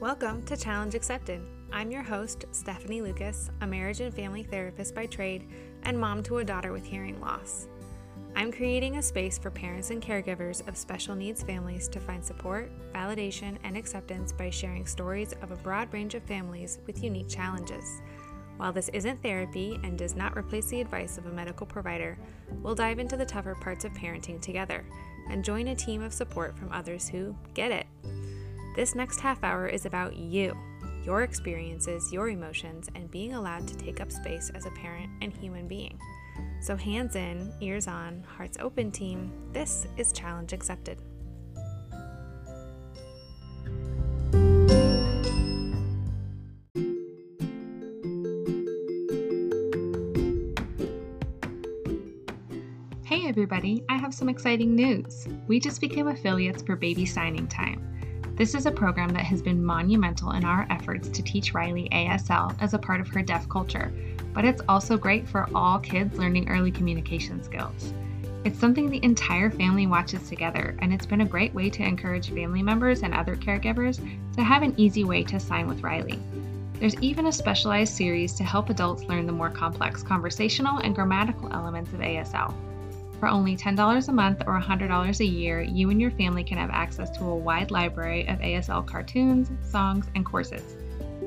Welcome to Challenge Accepted. I'm your host, Stephanie Lucas, a marriage and family therapist by trade and mom to a daughter with hearing loss. I'm creating a space for parents and caregivers of special needs families to find support, validation, and acceptance by sharing stories of a broad range of families with unique challenges. While this isn't therapy and does not replace the advice of a medical provider, we'll dive into the tougher parts of parenting together and join a team of support from others who get it. This next half hour is about you, your experiences, your emotions, and being allowed to take up space as a parent and human being. So, hands in, ears on, hearts open, team. This is Challenge Accepted. Hey everybody, I have some exciting news. We just became affiliates for Baby Signing Time. This is a program that has been monumental in our efforts to teach Riley ASL as a part of her deaf culture, but it's also great for all kids learning early communication skills. It's something the entire family watches together, and it's been a great way to encourage family members and other caregivers to have an easy way to sign with Riley. There's even a specialized series to help adults learn the more complex conversational and grammatical elements of ASL. For only $10 a month or $100 a year, you and your family can have access to a wide library of ASL cartoons, songs, and courses.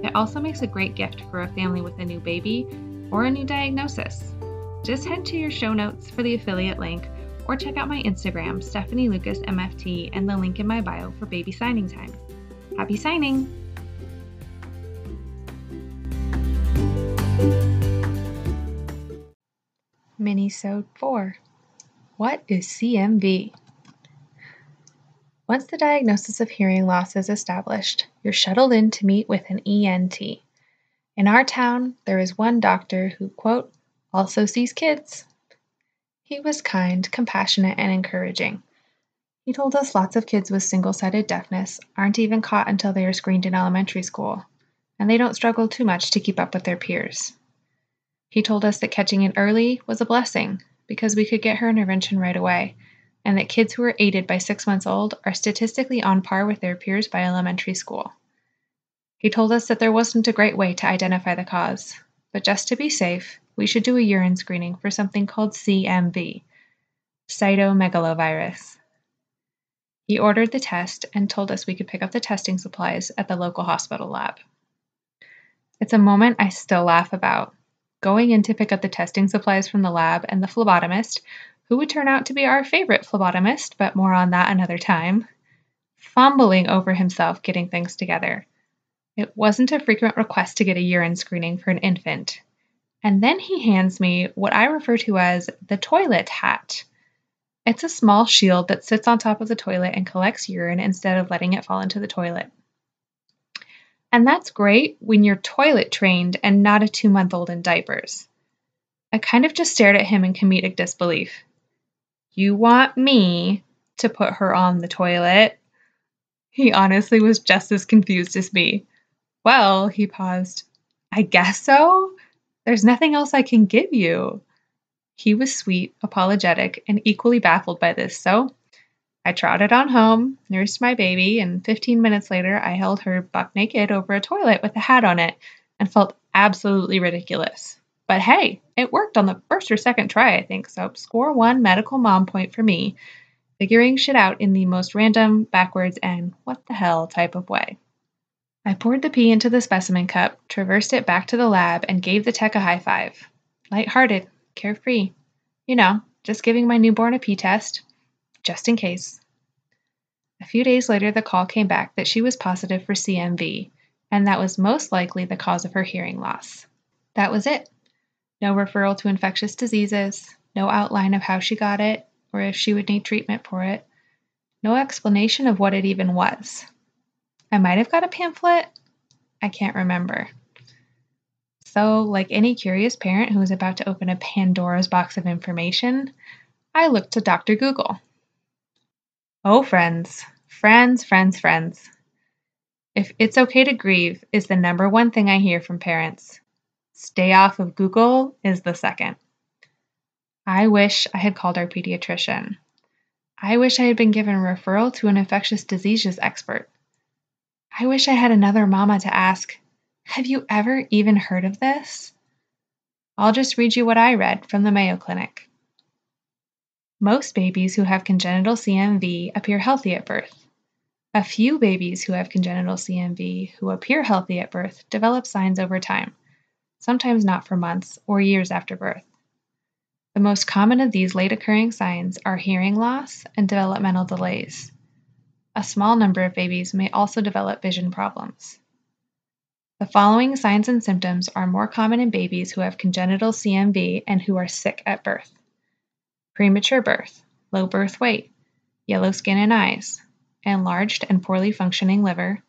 It also makes a great gift for a family with a new baby or a new diagnosis. Just head to your show notes for the affiliate link or check out my Instagram, Stephanie Lucas MFT, and the link in my bio for baby signing time. Happy signing! Minisode 4 what is CMV? Once the diagnosis of hearing loss is established, you're shuttled in to meet with an ENT. In our town, there is one doctor who, quote, also sees kids. He was kind, compassionate, and encouraging. He told us lots of kids with single sided deafness aren't even caught until they are screened in elementary school, and they don't struggle too much to keep up with their peers. He told us that catching it early was a blessing because we could get her intervention right away, and that kids who are aided by six months old are statistically on par with their peers by elementary school. He told us that there wasn't a great way to identify the cause, but just to be safe, we should do a urine screening for something called CMV, cytomegalovirus. He ordered the test and told us we could pick up the testing supplies at the local hospital lab. It's a moment I still laugh about going in to pick up the testing supplies from the lab, and the phlebotomist, who would turn out to be our favorite phlebotomist, but more on that another time, fumbling over himself getting things together. It wasn't a frequent request to get a urine screening for an infant. And then he hands me what I refer to as the toilet hat. It's a small shield that sits on top of the toilet and collects urine instead of letting it fall into the toilet. And that's great when you're toilet trained and not a two month old in diapers. I kind of just stared at him in comedic disbelief. You want me to put her on the toilet? He honestly was just as confused as me. Well, he paused. I guess so. There's nothing else I can give you. He was sweet, apologetic, and equally baffled by this, so I trotted on home, nursed my baby, and 15 minutes later I held her buck naked over a toilet with a hat on it and felt absolutely ridiculous. But hey, it worked on the first or second try, I think, so score one medical mom point for me, figuring shit out in the most random, backwards, and what the hell type of way. I poured the pee into the specimen cup, traversed it back to the lab, and gave the tech a high five. Light-hearted, carefree. You know, just giving my newborn a pee test, just in case. A few days later, the call came back that she was positive for CMV, and that was most likely the cause of her hearing loss. That was it. No referral to infectious diseases, no outline of how she got it, or if she would need treatment for it, no explanation of what it even was. I might have got a pamphlet. I can't remember. So, like any curious parent who is about to open a Pandora's box of information, I looked to Dr. Google. Oh, friends, friends, friends, friends. If it's okay to grieve is the number one thing I hear from parents. Stay off of Google is the second. I wish I had called our pediatrician. I wish I had been given a referral to an infectious diseases expert. I wish I had another mama to ask, Have you ever even heard of this? I'll just read you what I read from the Mayo Clinic. Most babies who have congenital CMV appear healthy at birth. A few babies who have congenital CMV who appear healthy at birth develop signs over time, sometimes not for months or years after birth. The most common of these late occurring signs are hearing loss and developmental delays. A small number of babies may also develop vision problems. The following signs and symptoms are more common in babies who have congenital CMV and who are sick at birth premature birth, low birth weight, yellow skin and eyes, enlarged and poorly functioning liver,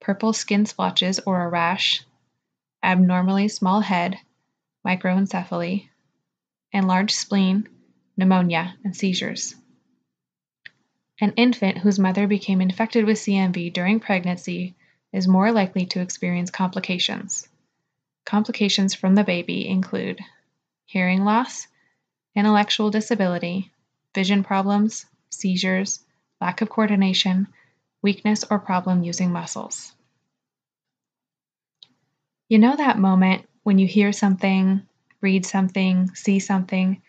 purple skin splotches or a rash, abnormally small head, microencephaly, enlarged spleen, pneumonia, and seizures. An infant whose mother became infected with CMV during pregnancy is more likely to experience complications. Complications from the baby include hearing loss, intellectual disability, vision problems, seizures, lack of coordination, weakness or problem using muscles. You know that moment when you hear something, read something, see something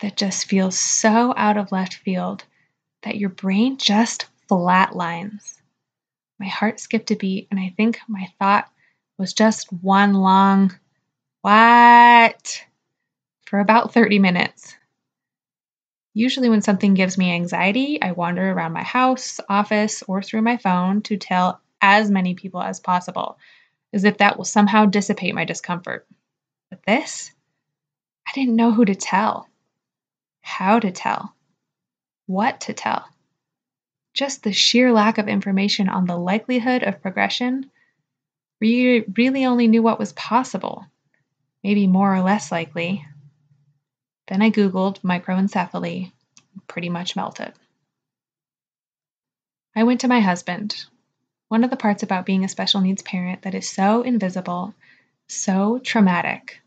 that just feels so out of left field that your brain just flatlines. My heart skipped a beat, and I think my thought was just one long, what? For about 30 minutes. Usually, when something gives me anxiety, I wander around my house, office, or through my phone to tell as many people as possible, as if that will somehow dissipate my discomfort. But this, I didn't know who to tell, how to tell, what to tell. Just the sheer lack of information on the likelihood of progression we really only knew what was possible, maybe more or less likely, then I Googled microencephaly, pretty much melted. I went to my husband. One of the parts about being a special needs parent that is so invisible, so traumatic,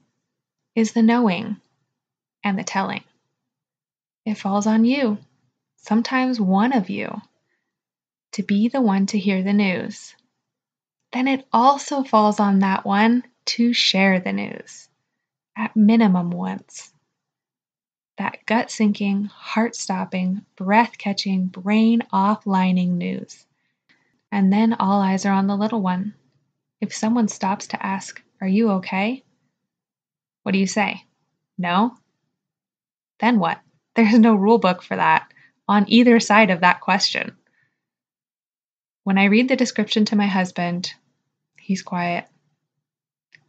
is the knowing and the telling. It falls on you, sometimes one of you, to be the one to hear the news. Then it also falls on that one to share the news, at minimum once that gut sinking, heart stopping, breath catching, brain offlining news. And then all eyes are on the little one. If someone stops to ask, Are you okay? What do you say? No? Then what? There's no rule book for that on either side of that question. When I read the description to my husband, he's quiet.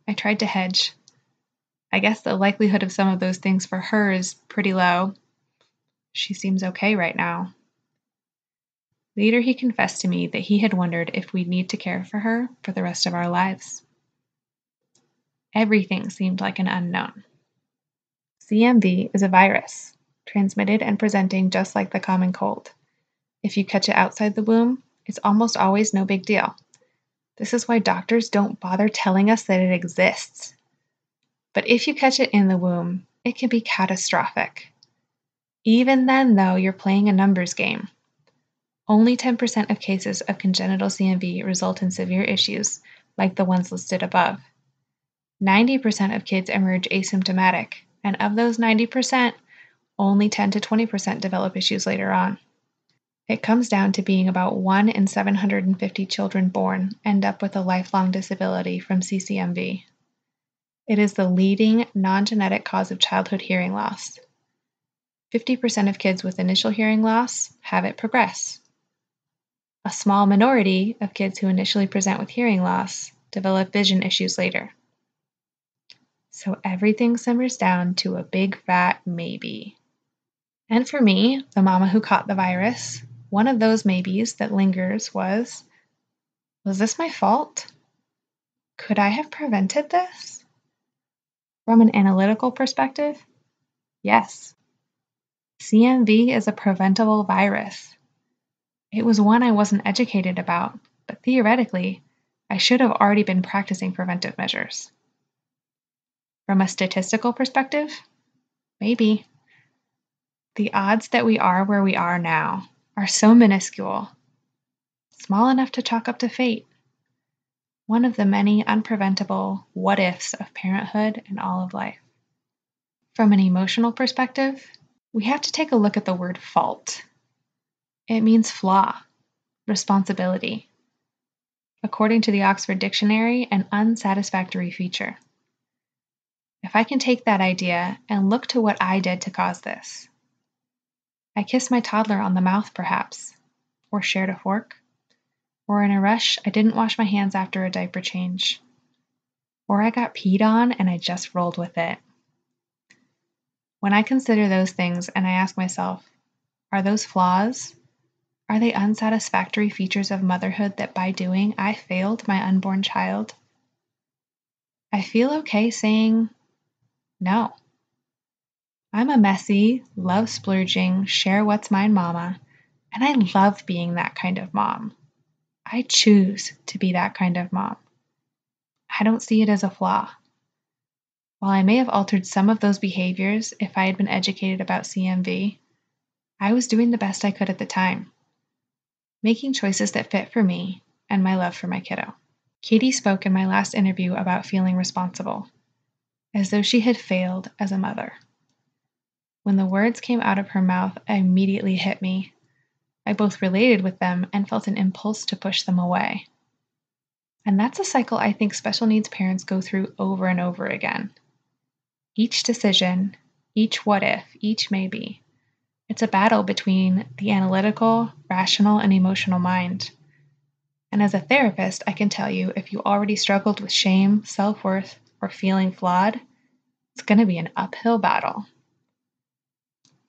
I tried to hedge. I guess the likelihood of some of those things for her is pretty low. She seems okay right now. Later, he confessed to me that he had wondered if we'd need to care for her for the rest of our lives. Everything seemed like an unknown. CMV is a virus, transmitted and presenting just like the common cold. If you catch it outside the womb, it's almost always no big deal. This is why doctors don't bother telling us that it exists. But if you catch it in the womb, it can be catastrophic. Even then, though, you're playing a numbers game. Only 10% of cases of congenital CMV result in severe issues, like the ones listed above. 90% of kids emerge asymptomatic, and of those 90%, only 10 to 20% develop issues later on. It comes down to being about 1 in 750 children born end up with a lifelong disability from CCMV. It is the leading non-genetic cause of childhood hearing loss. 50% of kids with initial hearing loss have it progress. A small minority of kids who initially present with hearing loss develop vision issues later. So everything simmers down to a big fat maybe. And for me, the mama who caught the virus, one of those maybes that lingers was Was this my fault? Could I have prevented this? From an analytical perspective, yes. CMV is a preventable virus. It was one I wasn't educated about, but theoretically, I should have already been practicing preventive measures. From a statistical perspective, maybe. The odds that we are where we are now are so minuscule, small enough to chalk up to fate, one of the many unpreventable what ifs of parenthood and all of life. From an emotional perspective, we have to take a look at the word fault. It means flaw, responsibility. According to the Oxford Dictionary, an unsatisfactory feature. If I can take that idea and look to what I did to cause this, I kissed my toddler on the mouth, perhaps, or shared a fork, or in a rush, I didn't wash my hands after a diaper change, or I got peed on and I just rolled with it. When I consider those things and I ask myself, are those flaws? Are they unsatisfactory features of motherhood that by doing I failed my unborn child? I feel okay saying no. I'm a messy, love splurging, share what's mine mama, and I love being that kind of mom. I choose to be that kind of mom. I don't see it as a flaw. While I may have altered some of those behaviors if I had been educated about CMV, I was doing the best I could at the time, making choices that fit for me and my love for my kiddo. Katie spoke in my last interview about feeling responsible, as though she had failed as a mother. When the words came out of her mouth, immediately hit me. I both related with them and felt an impulse to push them away. And that's a cycle I think special needs parents go through over and over again. Each decision, each what if, each maybe. It's a battle between the analytical, rational, and emotional mind. And as a therapist, I can tell you if you already struggled with shame, self worth, or feeling flawed, it's going to be an uphill battle.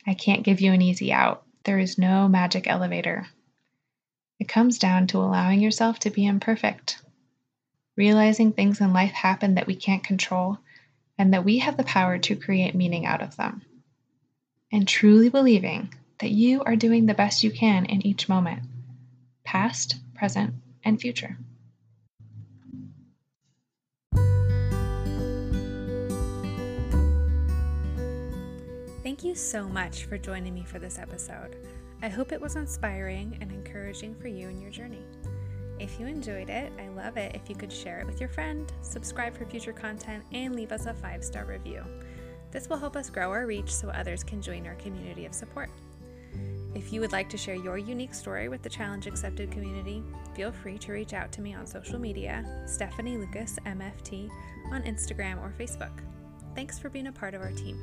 I can't give you an easy out. There is no magic elevator. It comes down to allowing yourself to be imperfect, realizing things in life happen that we can't control, and that we have the power to create meaning out of them. And truly believing that you are doing the best you can in each moment, past, present, and future. Thank you so much for joining me for this episode. I hope it was inspiring and encouraging for you in your journey. If you enjoyed it, I love it if you could share it with your friend, subscribe for future content, and leave us a five star review. This will help us grow our reach so others can join our community of support. If you would like to share your unique story with the Challenge Accepted community, feel free to reach out to me on social media, Stephanie Lucas MFT, on Instagram or Facebook. Thanks for being a part of our team.